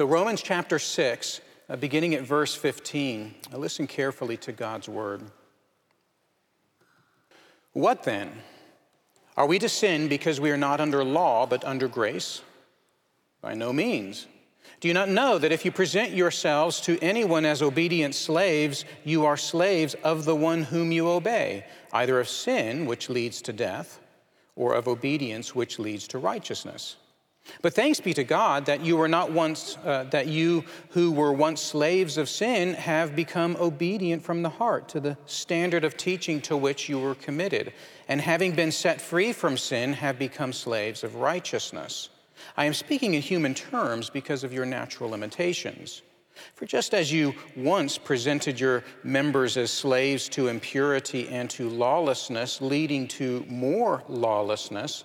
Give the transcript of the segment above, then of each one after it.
So, Romans chapter 6, uh, beginning at verse 15, uh, listen carefully to God's word. What then? Are we to sin because we are not under law but under grace? By no means. Do you not know that if you present yourselves to anyone as obedient slaves, you are slaves of the one whom you obey, either of sin, which leads to death, or of obedience, which leads to righteousness? But thanks be to God that you were not once uh, that you who were once slaves of sin have become obedient from the heart to the standard of teaching to which you were committed, and having been set free from sin have become slaves of righteousness. I am speaking in human terms because of your natural limitations. For just as you once presented your members as slaves to impurity and to lawlessness, leading to more lawlessness,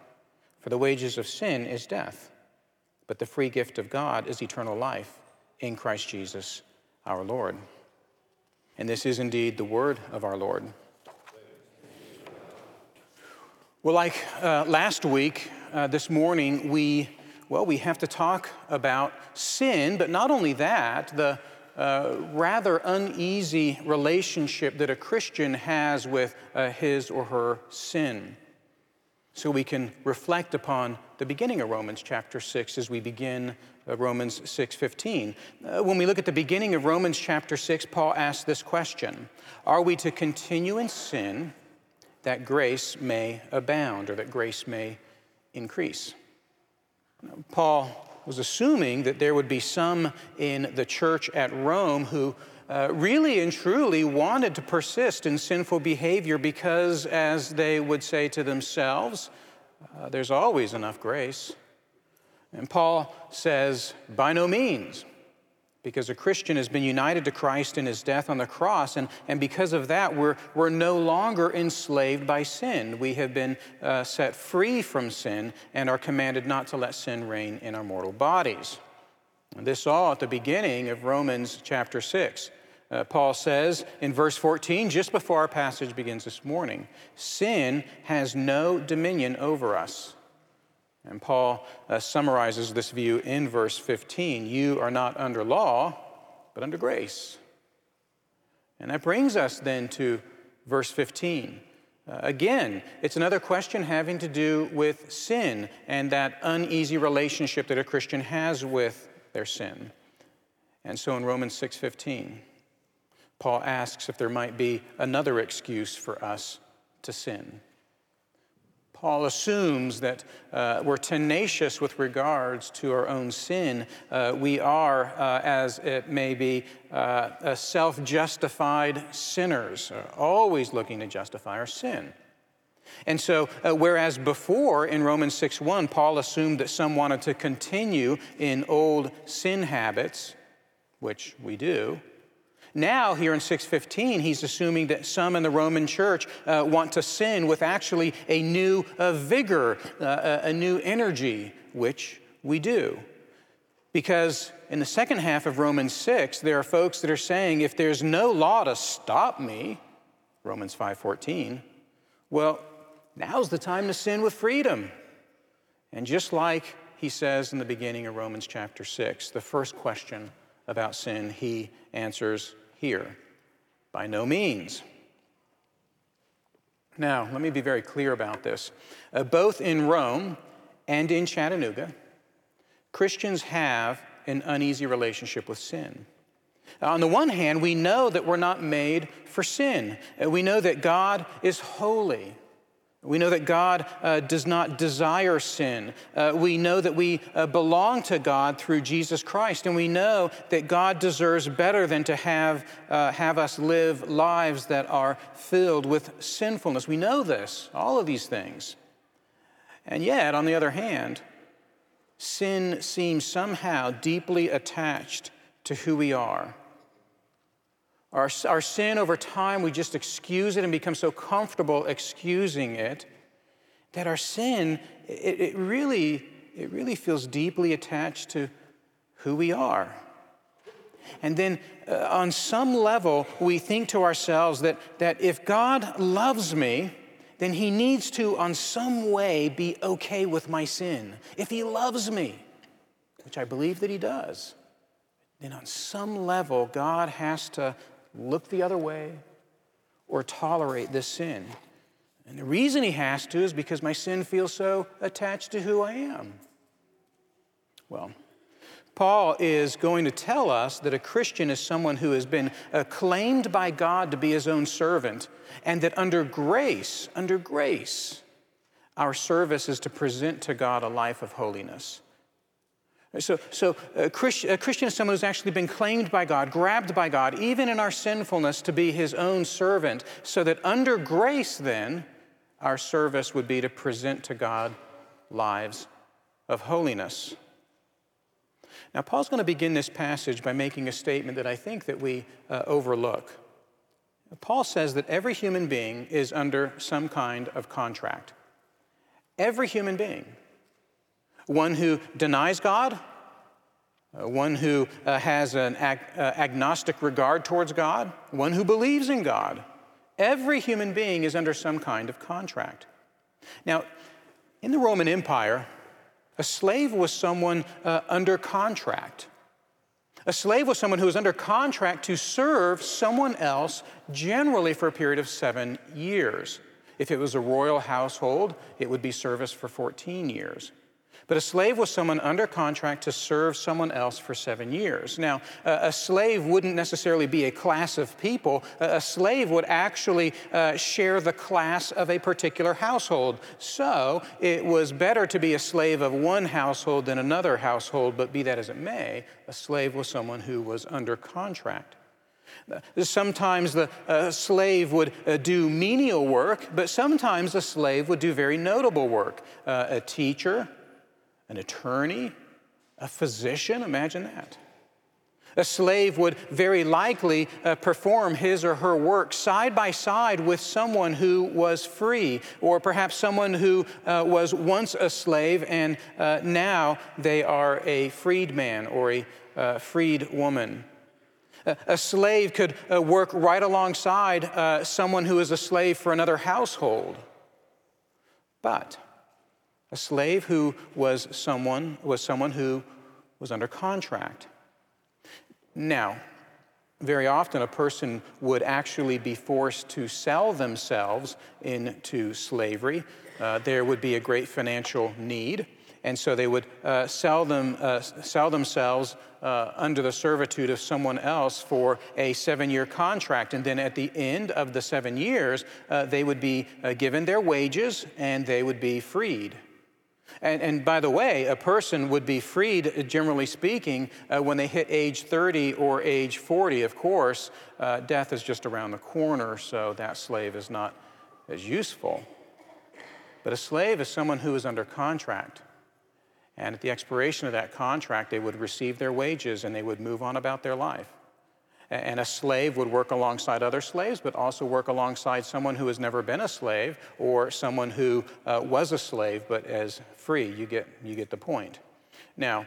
For the wages of sin is death, but the free gift of God is eternal life in Christ Jesus our Lord. And this is indeed the word of our Lord. Well, like uh, last week, uh, this morning, we, well, we have to talk about sin, but not only that, the uh, rather uneasy relationship that a Christian has with uh, his or her sin so we can reflect upon the beginning of Romans chapter 6 as we begin uh, Romans 6:15. Uh, when we look at the beginning of Romans chapter 6, Paul asks this question: Are we to continue in sin that grace may abound or that grace may increase? Paul was assuming that there would be some in the church at Rome who uh, really and truly wanted to persist in sinful behavior because, as they would say to themselves, uh, there's always enough grace. And Paul says, by no means, because a Christian has been united to Christ in his death on the cross, and, and because of that, we're, we're no longer enslaved by sin. We have been uh, set free from sin and are commanded not to let sin reign in our mortal bodies. And this all at the beginning of Romans chapter 6. Uh, Paul says in verse 14, just before our passage begins this morning, sin has no dominion over us. And Paul uh, summarizes this view in verse 15 You are not under law, but under grace. And that brings us then to verse 15. Uh, again, it's another question having to do with sin and that uneasy relationship that a Christian has with their sin. And so in Romans 6:15, Paul asks if there might be another excuse for us to sin. Paul assumes that uh, we're tenacious with regards to our own sin. Uh, we are, uh, as it may be, uh, self justified sinners, uh, always looking to justify our sin. And so, uh, whereas before in Romans 6 1, Paul assumed that some wanted to continue in old sin habits, which we do, now, here in 615, he's assuming that some in the Roman church uh, want to sin with actually a new uh, vigor, uh, a new energy, which we do. Because in the second half of Romans 6, there are folks that are saying if there's no law to stop me, Romans 5:14, well, now's the time to sin with freedom. And just like he says in the beginning of Romans chapter 6, the first question about sin, he answers here? By no means. Now, let me be very clear about this. Uh, both in Rome and in Chattanooga, Christians have an uneasy relationship with sin. On the one hand, we know that we're not made for sin. Uh, we know that God is holy. We know that God uh, does not desire sin. Uh, we know that we uh, belong to God through Jesus Christ, and we know that God deserves better than to have, uh, have us live lives that are filled with sinfulness. We know this, all of these things. And yet, on the other hand, sin seems somehow deeply attached to who we are. Our, our sin over time, we just excuse it and become so comfortable excusing it that our sin, it, it, really, it really feels deeply attached to who we are. And then uh, on some level, we think to ourselves that, that if God loves me, then he needs to, on some way, be okay with my sin. If he loves me, which I believe that he does, then on some level, God has to look the other way or tolerate this sin. And the reason he has to is because my sin feels so attached to who I am. Well, Paul is going to tell us that a Christian is someone who has been claimed by God to be his own servant, and that under grace, under grace, our service is to present to God a life of holiness. So, so a, Christ, a Christian is someone who's actually been claimed by God, grabbed by God, even in our sinfulness, to be his own servant, so that under grace, then, our service would be to present to God lives of holiness. Now, Paul's going to begin this passage by making a statement that I think that we uh, overlook. Paul says that every human being is under some kind of contract. Every human being one who denies God, uh, one who uh, has an uh, agnostic regard towards God, one who believes in God. Every human being is under some kind of contract. Now, in the Roman Empire, a slave was someone uh, under contract. A slave was someone who was under contract to serve someone else, generally for a period of seven years. If it was a royal household, it would be service for 14 years. But a slave was someone under contract to serve someone else for seven years. Now, a slave wouldn't necessarily be a class of people. A slave would actually uh, share the class of a particular household. So it was better to be a slave of one household than another household, but be that as it may, a slave was someone who was under contract. Sometimes the uh, slave would uh, do menial work, but sometimes a slave would do very notable work. Uh, a teacher, an attorney, a physician, imagine that. A slave would very likely uh, perform his or her work side by side with someone who was free, or perhaps someone who uh, was once a slave and uh, now they are a freedman or a uh, freed woman. A slave could uh, work right alongside uh, someone who is a slave for another household. But a slave who was someone was someone who was under contract. Now, very often a person would actually be forced to sell themselves into slavery. Uh, there would be a great financial need, and so they would uh, sell, them, uh, sell themselves uh, under the servitude of someone else for a seven year contract. And then at the end of the seven years, uh, they would be uh, given their wages and they would be freed. And, and, by the way, a person would be freed, generally speaking, uh, when they hit age 30 or age 40. Of course, uh, death is just around the corner, so that slave is not as useful. But a slave is someone who is under contract. And at the expiration of that contract, they would receive their wages and they would move on about their life. And a slave would work alongside other slaves, but also work alongside someone who has never been a slave or someone who uh, was a slave but as free. You get, you get the point. Now,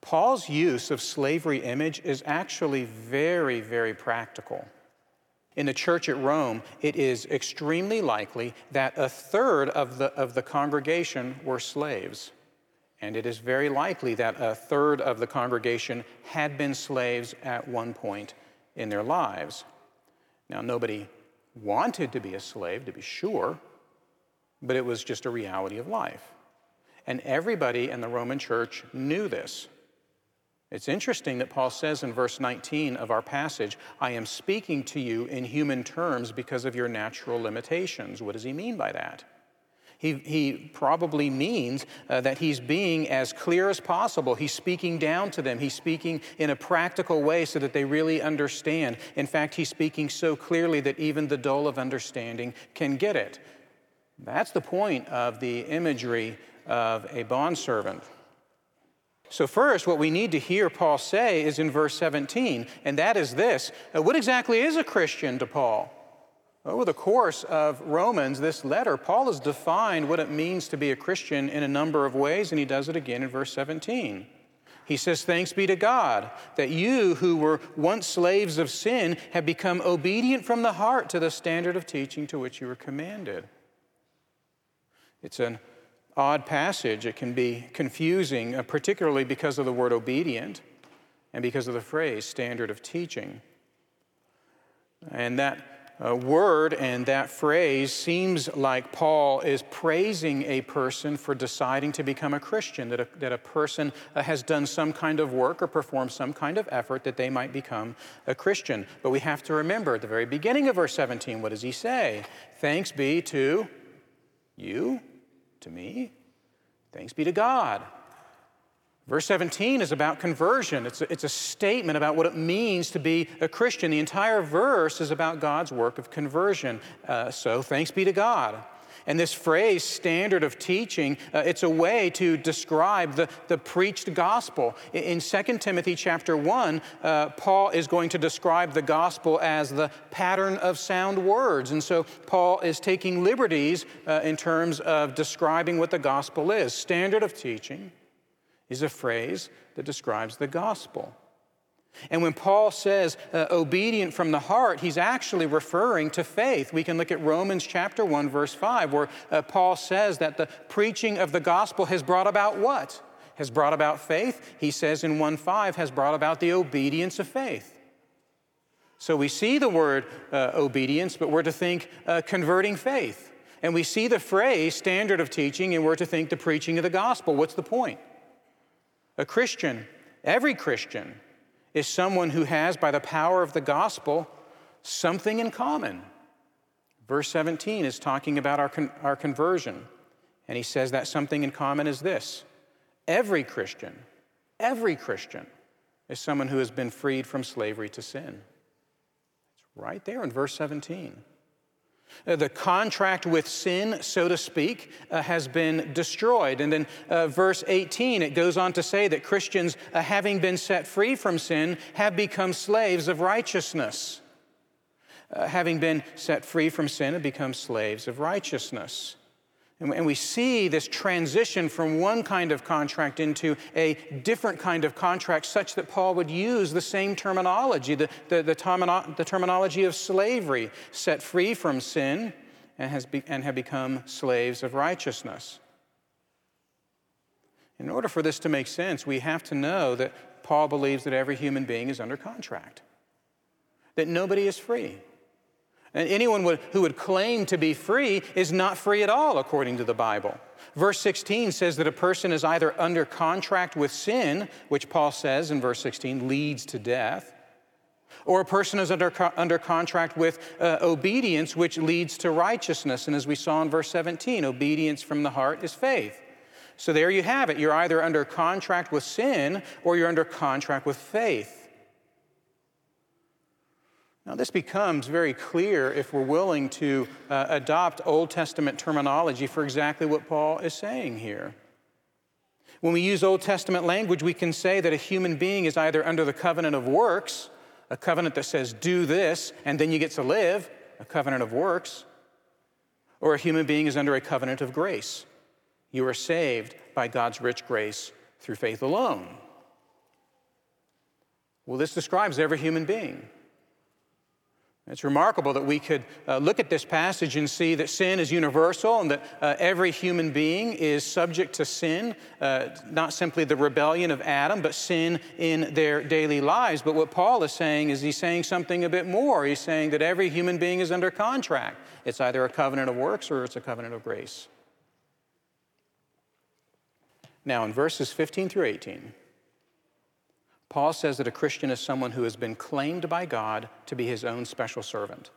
Paul's use of slavery image is actually very, very practical. In the church at Rome, it is extremely likely that a third of the, of the congregation were slaves. And it is very likely that a third of the congregation had been slaves at one point in their lives. Now, nobody wanted to be a slave, to be sure, but it was just a reality of life. And everybody in the Roman church knew this. It's interesting that Paul says in verse 19 of our passage, I am speaking to you in human terms because of your natural limitations. What does he mean by that? He, he probably means uh, that he's being as clear as possible. He's speaking down to them. He's speaking in a practical way so that they really understand. In fact, he's speaking so clearly that even the dull of understanding can get it. That's the point of the imagery of a bondservant. So, first, what we need to hear Paul say is in verse 17, and that is this uh, What exactly is a Christian to Paul? Over the course of Romans, this letter, Paul has defined what it means to be a Christian in a number of ways, and he does it again in verse 17. He says, Thanks be to God that you, who were once slaves of sin, have become obedient from the heart to the standard of teaching to which you were commanded. It's an odd passage. It can be confusing, uh, particularly because of the word obedient and because of the phrase standard of teaching. And that uh, word and that phrase seems like Paul is praising a person for deciding to become a Christian, that a, that a person uh, has done some kind of work or performed some kind of effort that they might become a Christian. But we have to remember at the very beginning of verse 17, what does he say? Thanks be to you to me. Thanks be to God. Verse 17 is about conversion. It's a, it's a statement about what it means to be a Christian. The entire verse is about God's work of conversion. Uh, so thanks be to God. And this phrase, standard of teaching, uh, it's a way to describe the, the preached gospel. In 2 Timothy chapter 1, uh, Paul is going to describe the gospel as the pattern of sound words. And so Paul is taking liberties uh, in terms of describing what the gospel is. Standard of teaching is a phrase that describes the gospel. And when Paul says uh, obedient from the heart, he's actually referring to faith. We can look at Romans chapter 1, verse 5, where uh, Paul says that the preaching of the gospel has brought about what? Has brought about faith. He says in 1 5, has brought about the obedience of faith. So we see the word uh, obedience, but we're to think uh, converting faith. And we see the phrase standard of teaching, and we're to think the preaching of the gospel. What's the point? A Christian, every Christian, is someone who has, by the power of the gospel, something in common. Verse 17 is talking about our, con- our conversion. And he says that something in common is this every Christian, every Christian is someone who has been freed from slavery to sin. It's right there in verse 17. Uh, the contract with sin, so to speak, uh, has been destroyed. And then uh, verse 18, it goes on to say that Christians, uh, having been set free from sin, have become slaves of righteousness. Uh, having been set free from sin, have become slaves of righteousness. And we see this transition from one kind of contract into a different kind of contract, such that Paul would use the same terminology, the, the, the, termino- the terminology of slavery, set free from sin and, be, and have become slaves of righteousness. In order for this to make sense, we have to know that Paul believes that every human being is under contract, that nobody is free. And anyone who would claim to be free is not free at all, according to the Bible. Verse 16 says that a person is either under contract with sin, which Paul says in verse 16 leads to death, or a person is under, under contract with uh, obedience, which leads to righteousness. And as we saw in verse 17, obedience from the heart is faith. So there you have it. You're either under contract with sin or you're under contract with faith. Now, this becomes very clear if we're willing to uh, adopt Old Testament terminology for exactly what Paul is saying here. When we use Old Testament language, we can say that a human being is either under the covenant of works, a covenant that says, do this, and then you get to live, a covenant of works, or a human being is under a covenant of grace. You are saved by God's rich grace through faith alone. Well, this describes every human being. It's remarkable that we could uh, look at this passage and see that sin is universal and that uh, every human being is subject to sin, uh, not simply the rebellion of Adam, but sin in their daily lives. But what Paul is saying is he's saying something a bit more. He's saying that every human being is under contract. It's either a covenant of works or it's a covenant of grace. Now, in verses 15 through 18, Paul says that a Christian is someone who has been claimed by God to be his own special servant.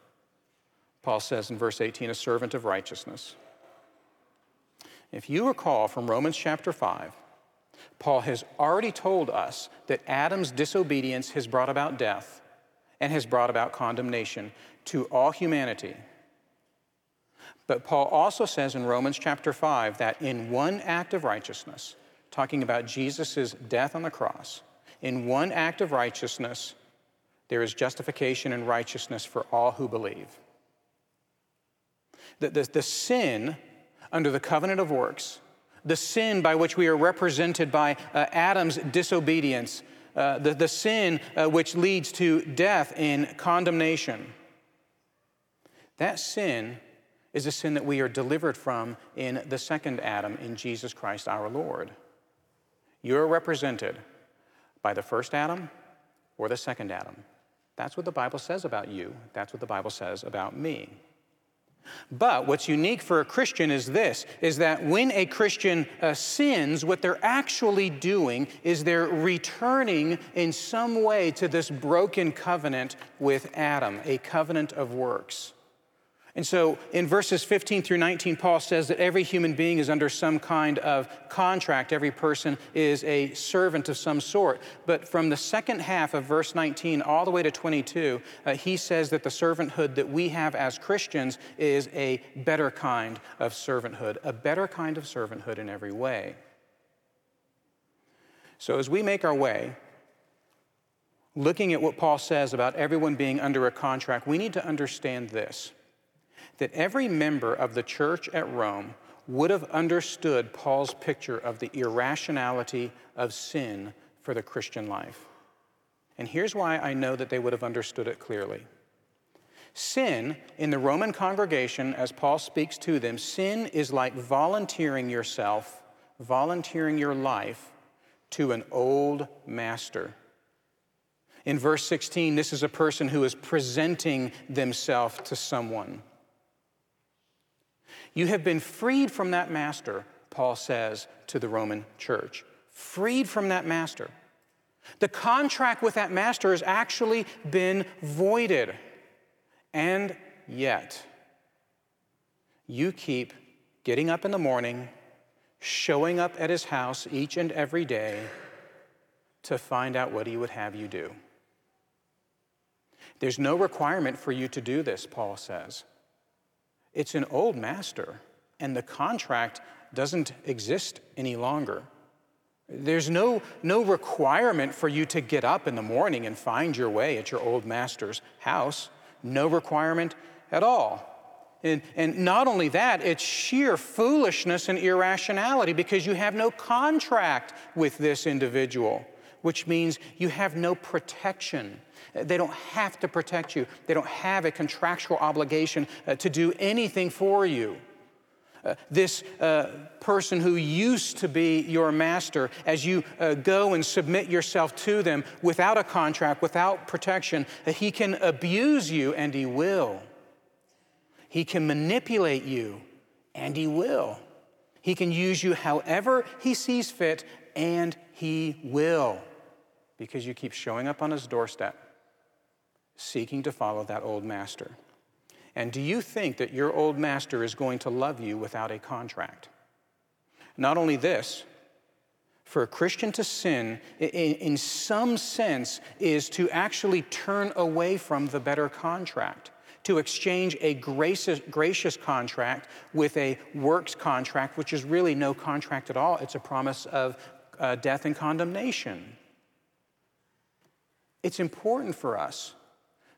Paul says in verse 18, a servant of righteousness. If you recall from Romans chapter 5, Paul has already told us that Adam's disobedience has brought about death and has brought about condemnation to all humanity. But Paul also says in Romans chapter 5 that in one act of righteousness, talking about Jesus' death on the cross. In one act of righteousness, there is justification and righteousness for all who believe. The, the, the sin under the covenant of works, the sin by which we are represented by uh, Adam's disobedience, uh, the, the sin uh, which leads to death and condemnation, that sin is a sin that we are delivered from in the second Adam, in Jesus Christ our Lord. You are represented by the first Adam or the second Adam. That's what the Bible says about you. That's what the Bible says about me. But what's unique for a Christian is this is that when a Christian uh, sins, what they're actually doing is they're returning in some way to this broken covenant with Adam, a covenant of works. And so in verses 15 through 19, Paul says that every human being is under some kind of contract. Every person is a servant of some sort. But from the second half of verse 19 all the way to 22, uh, he says that the servanthood that we have as Christians is a better kind of servanthood, a better kind of servanthood in every way. So as we make our way, looking at what Paul says about everyone being under a contract, we need to understand this that every member of the church at Rome would have understood Paul's picture of the irrationality of sin for the Christian life. And here's why I know that they would have understood it clearly. Sin in the Roman congregation, as Paul speaks to them, sin is like volunteering yourself, volunteering your life to an old master. In verse 16, this is a person who is presenting themselves to someone. You have been freed from that master, Paul says to the Roman church. Freed from that master. The contract with that master has actually been voided. And yet, you keep getting up in the morning, showing up at his house each and every day to find out what he would have you do. There's no requirement for you to do this, Paul says. It's an old master, and the contract doesn't exist any longer. There's no, no requirement for you to get up in the morning and find your way at your old master's house. No requirement at all. And, and not only that, it's sheer foolishness and irrationality because you have no contract with this individual, which means you have no protection they don't have to protect you, they don't have a contractual obligation uh, to do anything for you. Uh, this uh, person who used to be your master, as you uh, go and submit yourself to them without a contract, without protection, uh, he can abuse you and he will. He can manipulate you and he will. He can use you however he sees fit and he will because you keep showing up on his doorstep seeking to follow that old master. And do you think that your old master is going to love you without a contract? Not only this, for a Christian to sin, in some sense, is to actually turn away from the better contract, to exchange a gracious, gracious contract with a works contract, which is really no contract at all. It's a promise of uh, death and condemnation. It's important for us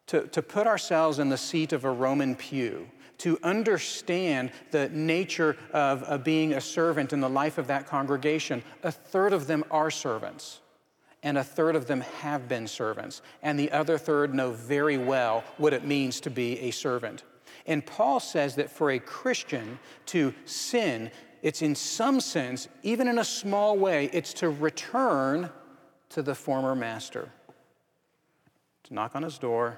to, to put ourselves in the seat of a Roman pew, to understand the nature of, of being a servant in the life of that congregation. A third of them are servants, and a third of them have been servants, and the other third know very well what it means to be a servant. And Paul says that for a Christian to sin, it's in some sense, even in a small way, it's to return to the former master, to knock on his door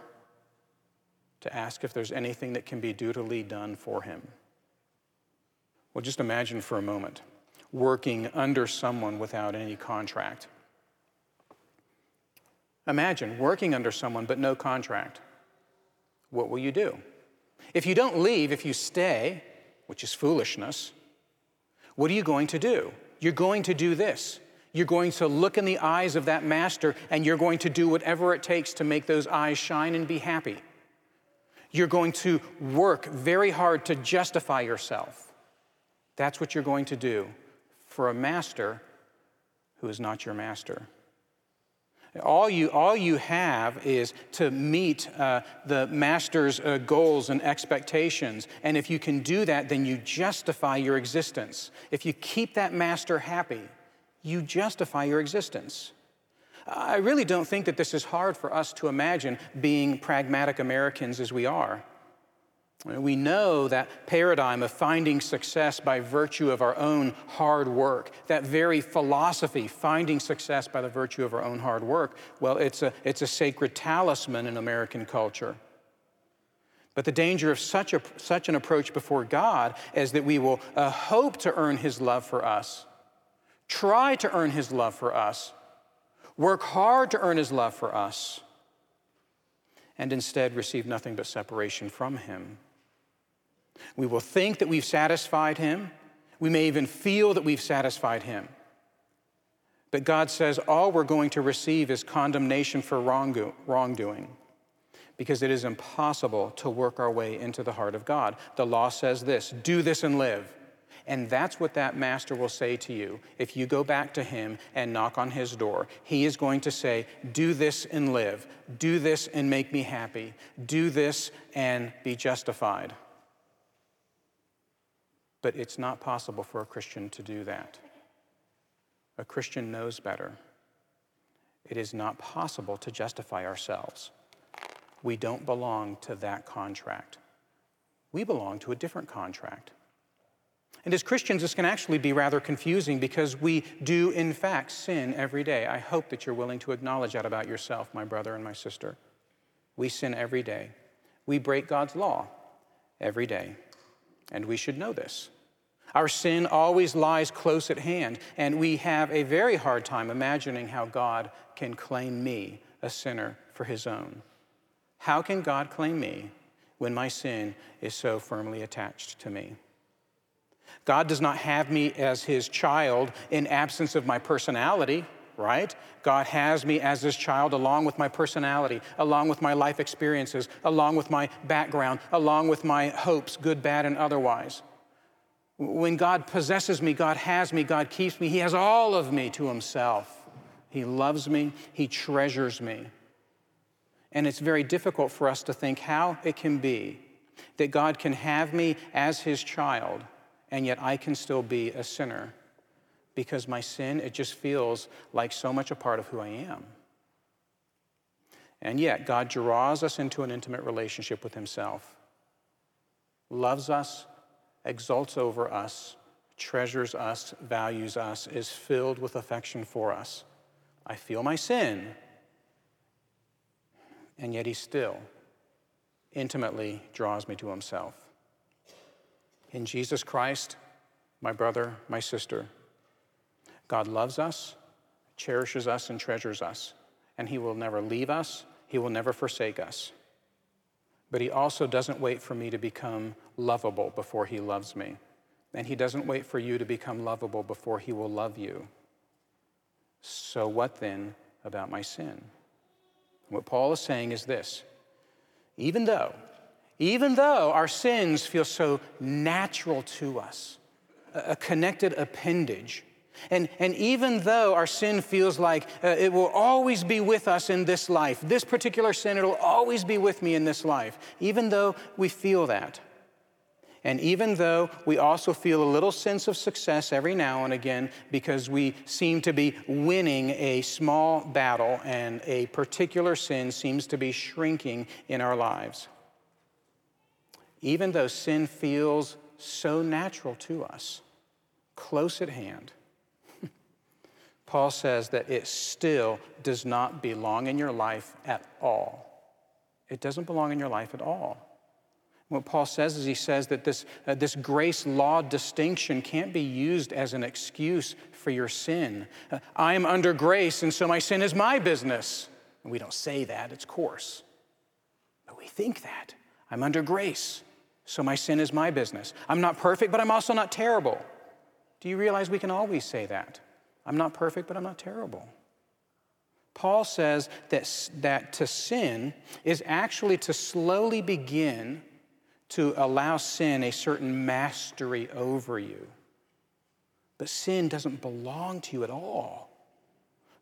to ask if there's anything that can be dutifully done for him. Well, just imagine for a moment working under someone without any contract. Imagine working under someone but no contract. What will you do? If you don't leave, if you stay, which is foolishness, what are you going to do? You're going to do this. You're going to look in the eyes of that master and you're going to do whatever it takes to make those eyes shine and be happy. You're going to work very hard to justify yourself. That's what you're going to do for a master who is not your master. All you, all you have is to meet uh, the master's uh, goals and expectations. And if you can do that, then you justify your existence. If you keep that master happy, you justify your existence. I really don't think that this is hard for us to imagine being pragmatic Americans as we are. We know that paradigm of finding success by virtue of our own hard work, that very philosophy, finding success by the virtue of our own hard work, well, it's a, it's a sacred talisman in American culture. But the danger of such, a, such an approach before God is that we will uh, hope to earn His love for us, try to earn His love for us, work hard to earn His love for us, and instead receive nothing but separation from Him. We will think that we've satisfied him. We may even feel that we've satisfied him. But God says all we're going to receive is condemnation for wrongdoing because it is impossible to work our way into the heart of God. The law says this do this and live. And that's what that master will say to you if you go back to him and knock on his door. He is going to say, Do this and live. Do this and make me happy. Do this and be justified. But it's not possible for a Christian to do that. A Christian knows better. It is not possible to justify ourselves. We don't belong to that contract. We belong to a different contract. And as Christians, this can actually be rather confusing because we do, in fact, sin every day. I hope that you're willing to acknowledge that about yourself, my brother and my sister. We sin every day. We break God's law every day. And we should know this. Our sin always lies close at hand, and we have a very hard time imagining how God can claim me, a sinner, for his own. How can God claim me when my sin is so firmly attached to me? God does not have me as his child in absence of my personality, right? God has me as his child along with my personality, along with my life experiences, along with my background, along with my hopes, good, bad, and otherwise. When God possesses me, God has me, God keeps me, He has all of me to Himself. He loves me, He treasures me. And it's very difficult for us to think how it can be that God can have me as His child, and yet I can still be a sinner because my sin, it just feels like so much a part of who I am. And yet, God draws us into an intimate relationship with Himself, loves us, exalts over us, treasures us, values us, is filled with affection for us. I feel my sin, and yet He still intimately draws me to Himself. In Jesus Christ, my brother, my sister, God loves us, cherishes us, and treasures us, and He will never leave us, He will never forsake us. But He also doesn't wait for me to become lovable before He loves me. And He doesn't wait for you to become lovable before He will love you. So, what then about my sin? What Paul is saying is this even though, even though our sins feel so natural to us, a connected appendage, and, and even though our sin feels like uh, it will always be with us in this life, this particular sin, it'll always be with me in this life, even though we feel that, and even though we also feel a little sense of success every now and again because we seem to be winning a small battle and a particular sin seems to be shrinking in our lives, even though sin feels so natural to us, close at hand, Paul says that it still does not belong in your life at all. It doesn't belong in your life at all. What Paul says is he says that this, uh, this grace law distinction can't be used as an excuse for your sin. Uh, I am under grace, and so my sin is my business. And we don't say that, it's coarse. But we think that. I'm under grace, so my sin is my business. I'm not perfect, but I'm also not terrible. Do you realize we can always say that? I'm not perfect, but I'm not terrible. Paul says that, that to sin is actually to slowly begin to allow sin a certain mastery over you. But sin doesn't belong to you at all.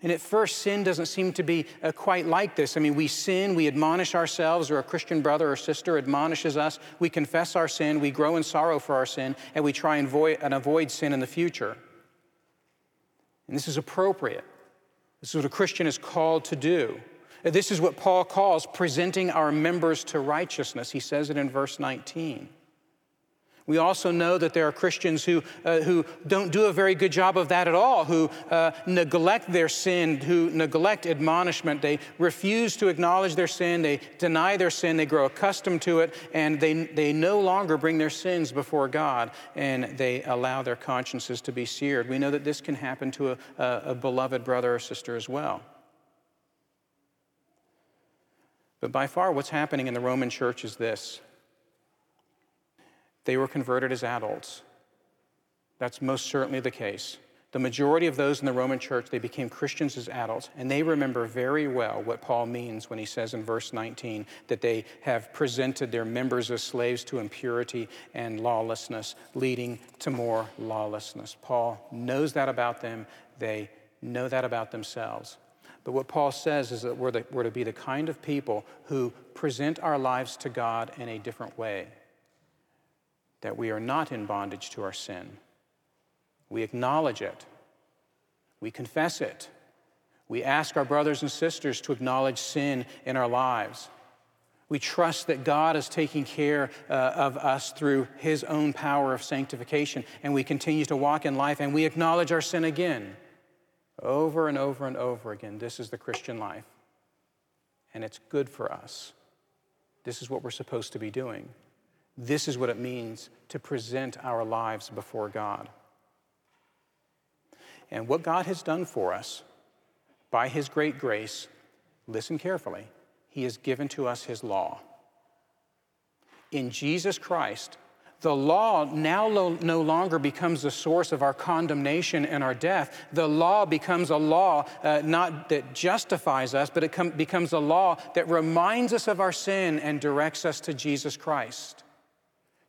And at first, sin doesn't seem to be uh, quite like this. I mean, we sin, we admonish ourselves, or a Christian brother or sister admonishes us. We confess our sin, we grow in sorrow for our sin, and we try and avoid, and avoid sin in the future. And this is appropriate. This is what a Christian is called to do. This is what Paul calls presenting our members to righteousness. He says it in verse 19. We also know that there are Christians who, uh, who don't do a very good job of that at all, who uh, neglect their sin, who neglect admonishment. They refuse to acknowledge their sin, they deny their sin, they grow accustomed to it, and they, they no longer bring their sins before God, and they allow their consciences to be seared. We know that this can happen to a, a, a beloved brother or sister as well. But by far, what's happening in the Roman church is this they were converted as adults. That's most certainly the case. The majority of those in the Roman church, they became Christians as adults, and they remember very well what Paul means when he says in verse 19 that they have presented their members as slaves to impurity and lawlessness, leading to more lawlessness. Paul knows that about them, they know that about themselves. But what Paul says is that we're, the, we're to be the kind of people who present our lives to God in a different way that we are not in bondage to our sin. We acknowledge it, we confess it. We ask our brothers and sisters to acknowledge sin in our lives. We trust that God is taking care uh, of us through His own power of sanctification, and we continue to walk in life and we acknowledge our sin again, over and over and over again. This is the Christian life, and it's good for us. This is what we're supposed to be doing. This is what it means to present our lives before God. And what God has done for us by His great grace, listen carefully, He has given to us His law. In Jesus Christ, the law now no longer becomes the source of our condemnation and our death. The law becomes a law uh, not that justifies us, but it com- becomes a law that reminds us of our sin and directs us to Jesus Christ.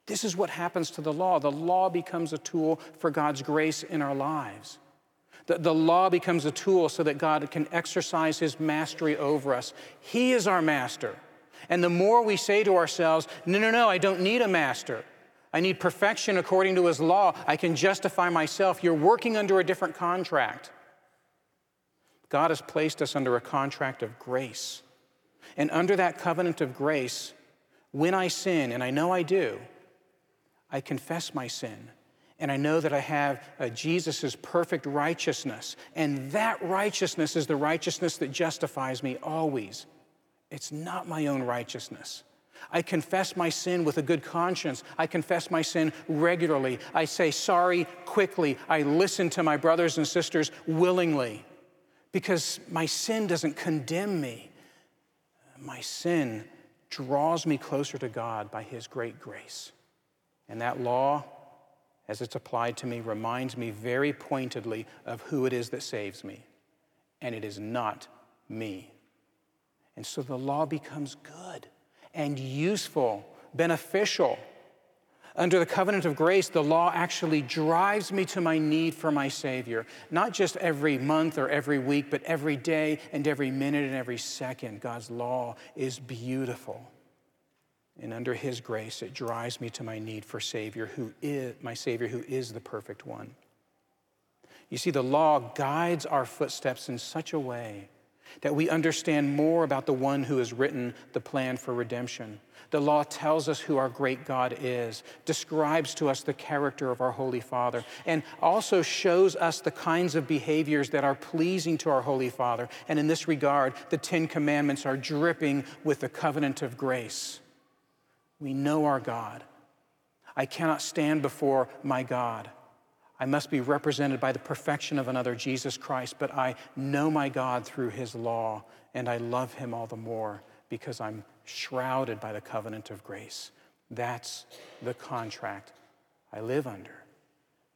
This is what happens to the law. The law becomes a tool for God's grace in our lives. The, the law becomes a tool so that God can exercise his mastery over us. He is our master. And the more we say to ourselves, no, no, no, I don't need a master. I need perfection according to his law. I can justify myself. You're working under a different contract. God has placed us under a contract of grace. And under that covenant of grace, when I sin, and I know I do, I confess my sin. And I know that I have uh, Jesus' perfect righteousness. And that righteousness is the righteousness that justifies me always. It's not my own righteousness. I confess my sin with a good conscience. I confess my sin regularly. I say sorry quickly. I listen to my brothers and sisters willingly because my sin doesn't condemn me. My sin draws me closer to God by His great grace. And that law, as it's applied to me, reminds me very pointedly of who it is that saves me. And it is not me. And so the law becomes good and useful, beneficial. Under the covenant of grace, the law actually drives me to my need for my Savior, not just every month or every week, but every day and every minute and every second. God's law is beautiful. And under his grace, it drives me to my need for Savior, who is my Savior, who is the perfect one. You see, the law guides our footsteps in such a way that we understand more about the one who has written the plan for redemption. The law tells us who our great God is, describes to us the character of our Holy Father, and also shows us the kinds of behaviors that are pleasing to our Holy Father. And in this regard, the Ten Commandments are dripping with the covenant of grace. We know our God. I cannot stand before my God. I must be represented by the perfection of another, Jesus Christ, but I know my God through his law, and I love him all the more because I'm shrouded by the covenant of grace. That's the contract I live under.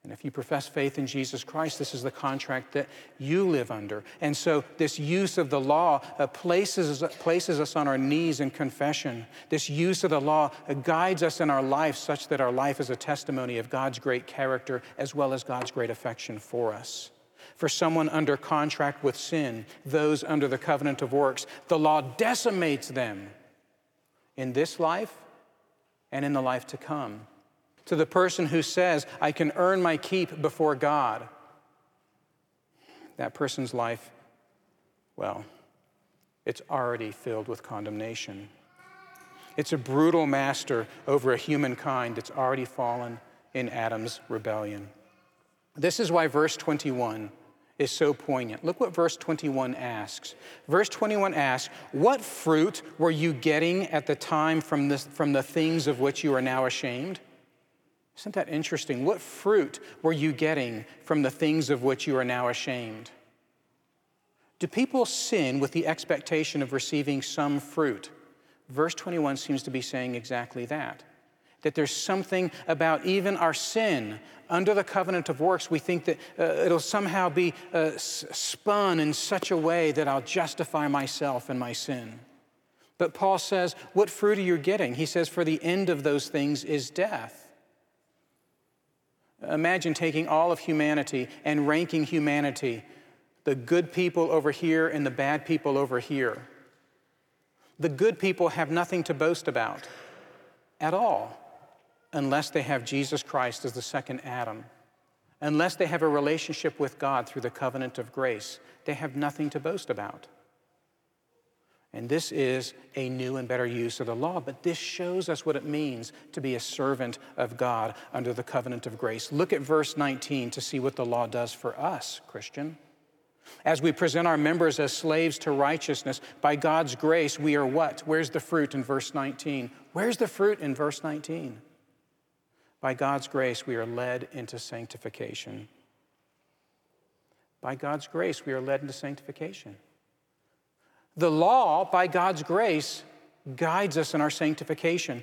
And if you profess faith in Jesus Christ, this is the contract that you live under. And so, this use of the law uh, places, places us on our knees in confession. This use of the law uh, guides us in our life such that our life is a testimony of God's great character as well as God's great affection for us. for someone under contract with sin, those under the covenant of works. The law decimates them in this life and in the life to come. To the person who says, I can earn my keep before God, that person's life, well, it's already filled with condemnation. It's a brutal master over a humankind that's already fallen in Adam's rebellion. This is why verse 21 is so poignant. Look what verse 21 asks. Verse 21 asks, What fruit were you getting at the time from, this, from the things of which you are now ashamed? Isn't that interesting? What fruit were you getting from the things of which you are now ashamed? Do people sin with the expectation of receiving some fruit? Verse 21 seems to be saying exactly that. That there's something about even our sin under the covenant of works, we think that uh, it'll somehow be uh, spun in such a way that I'll justify myself and my sin. But Paul says, What fruit are you getting? He says, For the end of those things is death. Imagine taking all of humanity and ranking humanity, the good people over here and the bad people over here. The good people have nothing to boast about at all unless they have Jesus Christ as the second Adam. Unless they have a relationship with God through the covenant of grace, they have nothing to boast about. And this is a new and better use of the law, but this shows us what it means to be a servant of God under the covenant of grace. Look at verse 19 to see what the law does for us, Christian. As we present our members as slaves to righteousness, by God's grace, we are what? Where's the fruit in verse 19? Where's the fruit in verse 19? By God's grace, we are led into sanctification. By God's grace, we are led into sanctification. The law, by God's grace, guides us in our sanctification.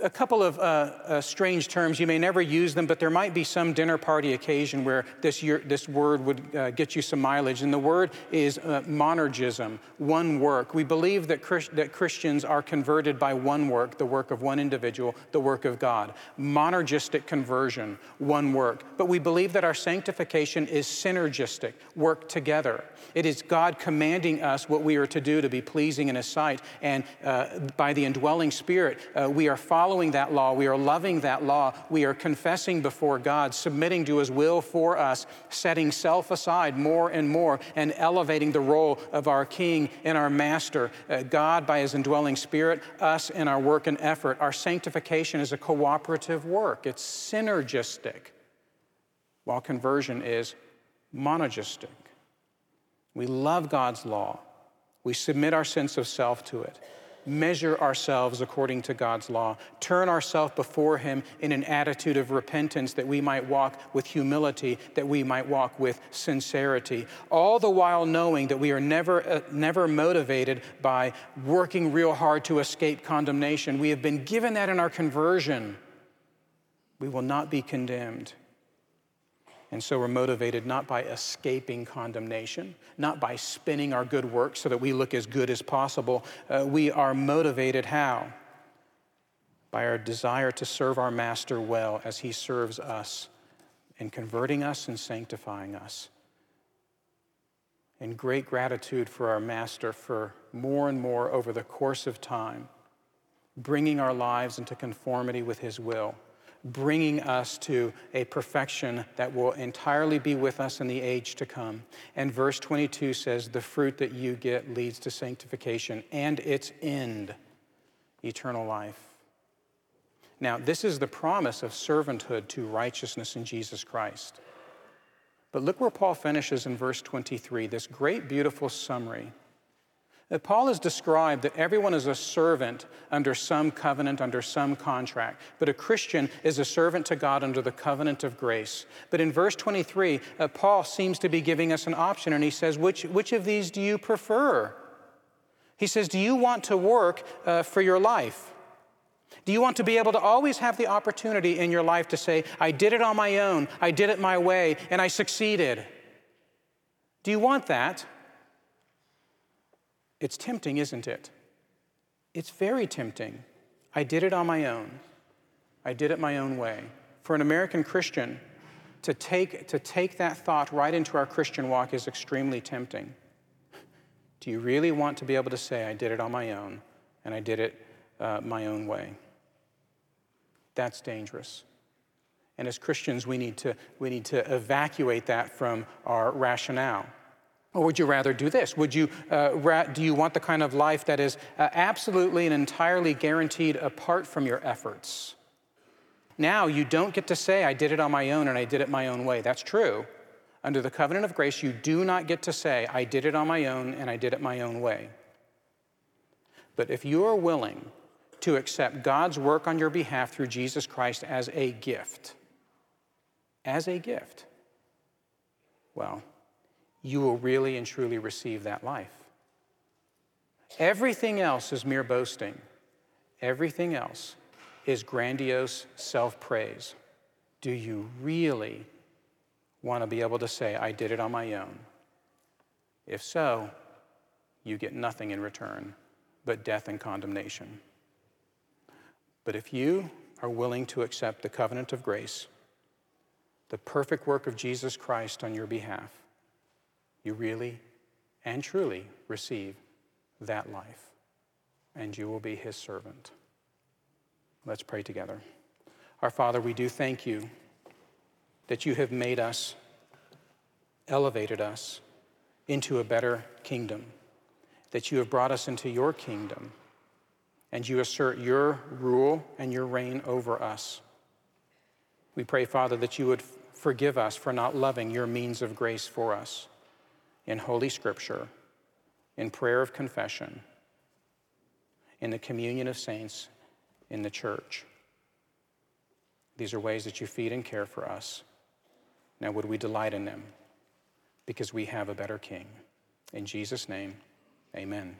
A couple of uh, uh, strange terms, you may never use them, but there might be some dinner party occasion where this, year, this word would uh, get you some mileage. And the word is uh, monergism, one work. We believe that, Christ, that Christians are converted by one work, the work of one individual, the work of God. Monergistic conversion, one work. But we believe that our sanctification is synergistic, work together. It is God commanding us what we are to do to be pleasing in His sight. And uh, by the indwelling Spirit, uh, we are following that law. We are loving that law. We are confessing before God, submitting to His will for us, setting self aside more and more, and elevating the role of our King and our Master. Uh, God, by His indwelling Spirit, us in our work and effort. Our sanctification is a cooperative work, it's synergistic, while conversion is monergistic. We love God's law. We submit our sense of self to it, measure ourselves according to God's law, turn ourselves before Him in an attitude of repentance that we might walk with humility, that we might walk with sincerity, all the while knowing that we are never, uh, never motivated by working real hard to escape condemnation. We have been given that in our conversion. We will not be condemned. And so we're motivated not by escaping condemnation, not by spinning our good works so that we look as good as possible. Uh, we are motivated how? By our desire to serve our Master well as he serves us in converting us and sanctifying us. In great gratitude for our Master for more and more over the course of time, bringing our lives into conformity with his will bringing us to a perfection that will entirely be with us in the age to come. And verse 22 says, The fruit that you get leads to sanctification and its end, eternal life. Now, this is the promise of servanthood to righteousness in Jesus Christ. But look where Paul finishes in verse 23, this great, beautiful summary Paul has described that everyone is a servant under some covenant, under some contract, but a Christian is a servant to God under the covenant of grace. But in verse 23, uh, Paul seems to be giving us an option, and he says, Which, which of these do you prefer? He says, Do you want to work uh, for your life? Do you want to be able to always have the opportunity in your life to say, I did it on my own, I did it my way, and I succeeded? Do you want that? It's tempting, isn't it? It's very tempting. I did it on my own. I did it my own way. For an American Christian, to take, to take that thought right into our Christian walk is extremely tempting. Do you really want to be able to say, I did it on my own and I did it uh, my own way? That's dangerous. And as Christians, we need, to, we need to evacuate that from our rationale. Or would you rather do this? Would you, uh, ra- do you want the kind of life that is uh, absolutely and entirely guaranteed apart from your efforts? Now you don't get to say, I did it on my own and I did it my own way. That's true. Under the covenant of grace, you do not get to say, I did it on my own and I did it my own way. But if you are willing to accept God's work on your behalf through Jesus Christ as a gift, as a gift, well, you will really and truly receive that life. Everything else is mere boasting. Everything else is grandiose self praise. Do you really want to be able to say, I did it on my own? If so, you get nothing in return but death and condemnation. But if you are willing to accept the covenant of grace, the perfect work of Jesus Christ on your behalf, you really and truly receive that life, and you will be his servant. Let's pray together. Our Father, we do thank you that you have made us, elevated us into a better kingdom, that you have brought us into your kingdom, and you assert your rule and your reign over us. We pray, Father, that you would forgive us for not loving your means of grace for us in Holy Scripture, in prayer of confession, in the communion of saints, in the church. These are ways that you feed and care for us. Now, would we delight in them? Because we have a better King. In Jesus' name, amen.